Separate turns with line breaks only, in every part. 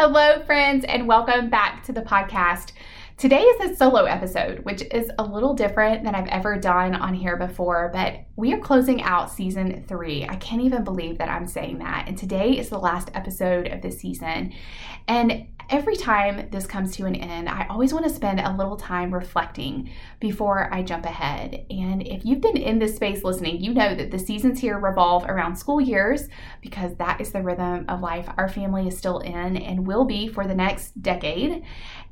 Hello, friends, and welcome back to the podcast. Today is a solo episode, which is a little different than I've ever done on here before, but we are closing out season three. I can't even believe that I'm saying that. And today is the last episode of this season. And every time this comes to an end, I always want to spend a little time reflecting before I jump ahead. And if you've been in this space listening, you know that the seasons here revolve around school years because that is the rhythm of life our family is still in and will be for the next decade.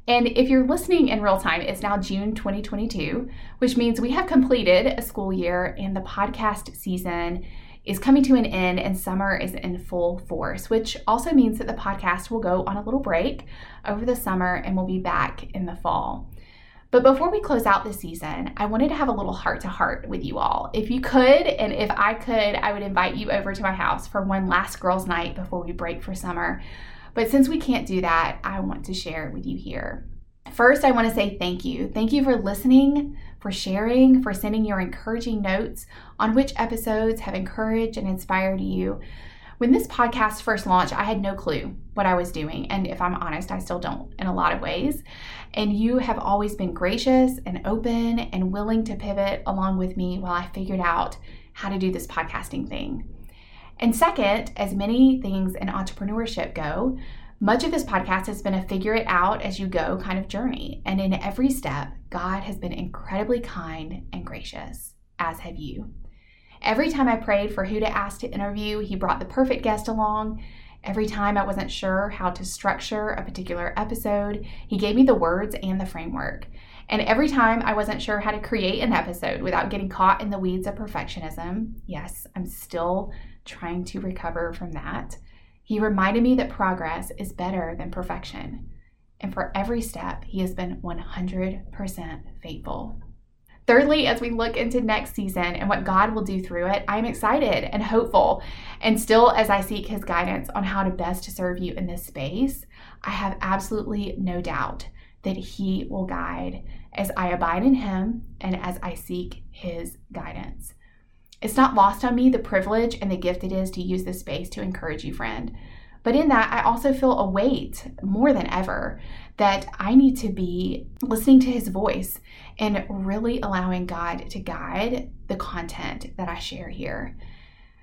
And if you're listening in real time, it's now June 2022, which means we have completed a school year and the podcast season is coming to an end and summer is in full force, which also means that the podcast will go on a little break over the summer and we'll be back in the fall. But before we close out this season, I wanted to have a little heart to heart with you all. If you could, and if I could, I would invite you over to my house for one last girls' night before we break for summer. But since we can't do that, I want to share it with you here. First, I want to say thank you. Thank you for listening, for sharing, for sending your encouraging notes on which episodes have encouraged and inspired you. When this podcast first launched, I had no clue what I was doing. And if I'm honest, I still don't in a lot of ways. And you have always been gracious and open and willing to pivot along with me while I figured out how to do this podcasting thing. And second, as many things in entrepreneurship go, much of this podcast has been a figure it out as you go kind of journey. And in every step, God has been incredibly kind and gracious, as have you. Every time I prayed for who to ask to interview, He brought the perfect guest along. Every time I wasn't sure how to structure a particular episode, He gave me the words and the framework. And every time I wasn't sure how to create an episode without getting caught in the weeds of perfectionism, yes, I'm still trying to recover from that. He reminded me that progress is better than perfection. And for every step, he has been 100% faithful. Thirdly, as we look into next season and what God will do through it, I'm excited and hopeful. And still, as I seek his guidance on how to best serve you in this space, I have absolutely no doubt that he will guide as I abide in him and as I seek his guidance. It's not lost on me the privilege and the gift it is to use this space to encourage you, friend. But in that, I also feel a weight more than ever that I need to be listening to his voice and really allowing God to guide the content that I share here.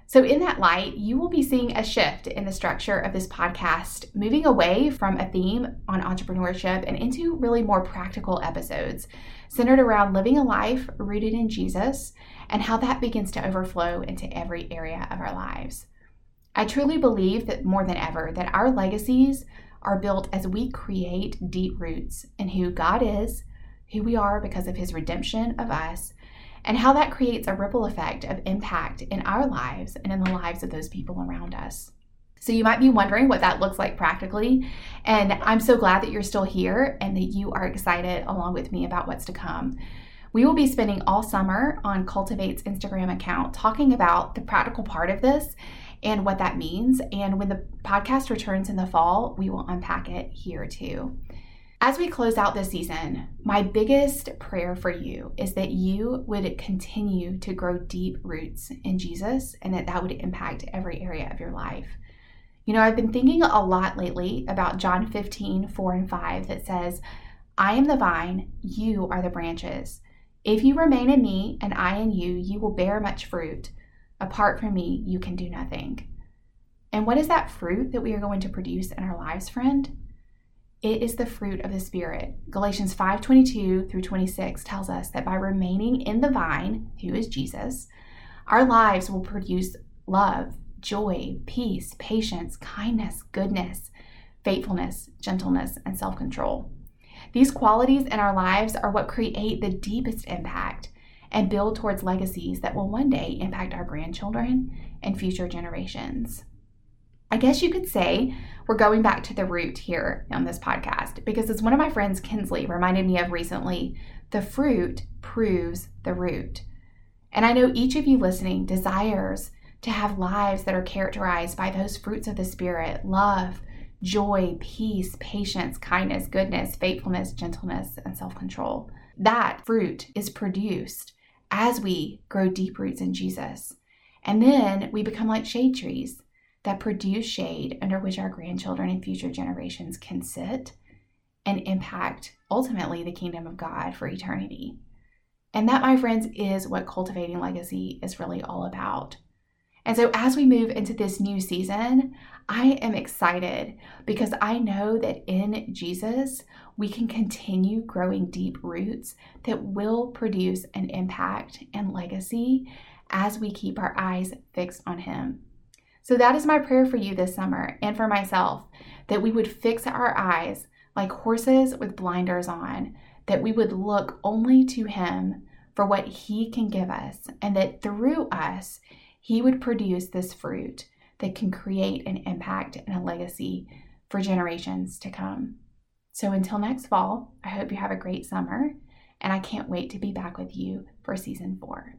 So, in that light, you will be seeing a shift in the structure of this podcast, moving away from a theme on entrepreneurship and into really more practical episodes centered around living a life rooted in Jesus and how that begins to overflow into every area of our lives. I truly believe that more than ever that our legacies are built as we create deep roots in who God is, who we are because of his redemption of us, and how that creates a ripple effect of impact in our lives and in the lives of those people around us. So, you might be wondering what that looks like practically. And I'm so glad that you're still here and that you are excited along with me about what's to come. We will be spending all summer on Cultivate's Instagram account talking about the practical part of this and what that means. And when the podcast returns in the fall, we will unpack it here too. As we close out this season, my biggest prayer for you is that you would continue to grow deep roots in Jesus and that that would impact every area of your life. You know, I've been thinking a lot lately about John 15, 4 and 5 that says, I am the vine, you are the branches. If you remain in me and I in you, you will bear much fruit. Apart from me, you can do nothing. And what is that fruit that we are going to produce in our lives, friend? It is the fruit of the Spirit. Galatians 5:22 through 26 tells us that by remaining in the vine, who is Jesus, our lives will produce love, joy, peace, patience, kindness, goodness, faithfulness, gentleness, and self-control. These qualities in our lives are what create the deepest impact and build towards legacies that will one day impact our grandchildren and future generations. I guess you could say we're going back to the root here on this podcast because, as one of my friends, Kinsley, reminded me of recently, the fruit proves the root. And I know each of you listening desires to have lives that are characterized by those fruits of the Spirit love, joy, peace, patience, kindness, goodness, faithfulness, gentleness, and self control. That fruit is produced as we grow deep roots in Jesus. And then we become like shade trees that produce shade under which our grandchildren and future generations can sit and impact ultimately the kingdom of God for eternity. And that, my friends, is what cultivating legacy is really all about. And so, as we move into this new season, I am excited because I know that in Jesus, we can continue growing deep roots that will produce an impact and legacy as we keep our eyes fixed on Him. So, that is my prayer for you this summer and for myself that we would fix our eyes like horses with blinders on, that we would look only to Him for what He can give us, and that through us, He would produce this fruit that can create an impact and a legacy for generations to come. So until next fall, I hope you have a great summer, and I can't wait to be back with you for season four.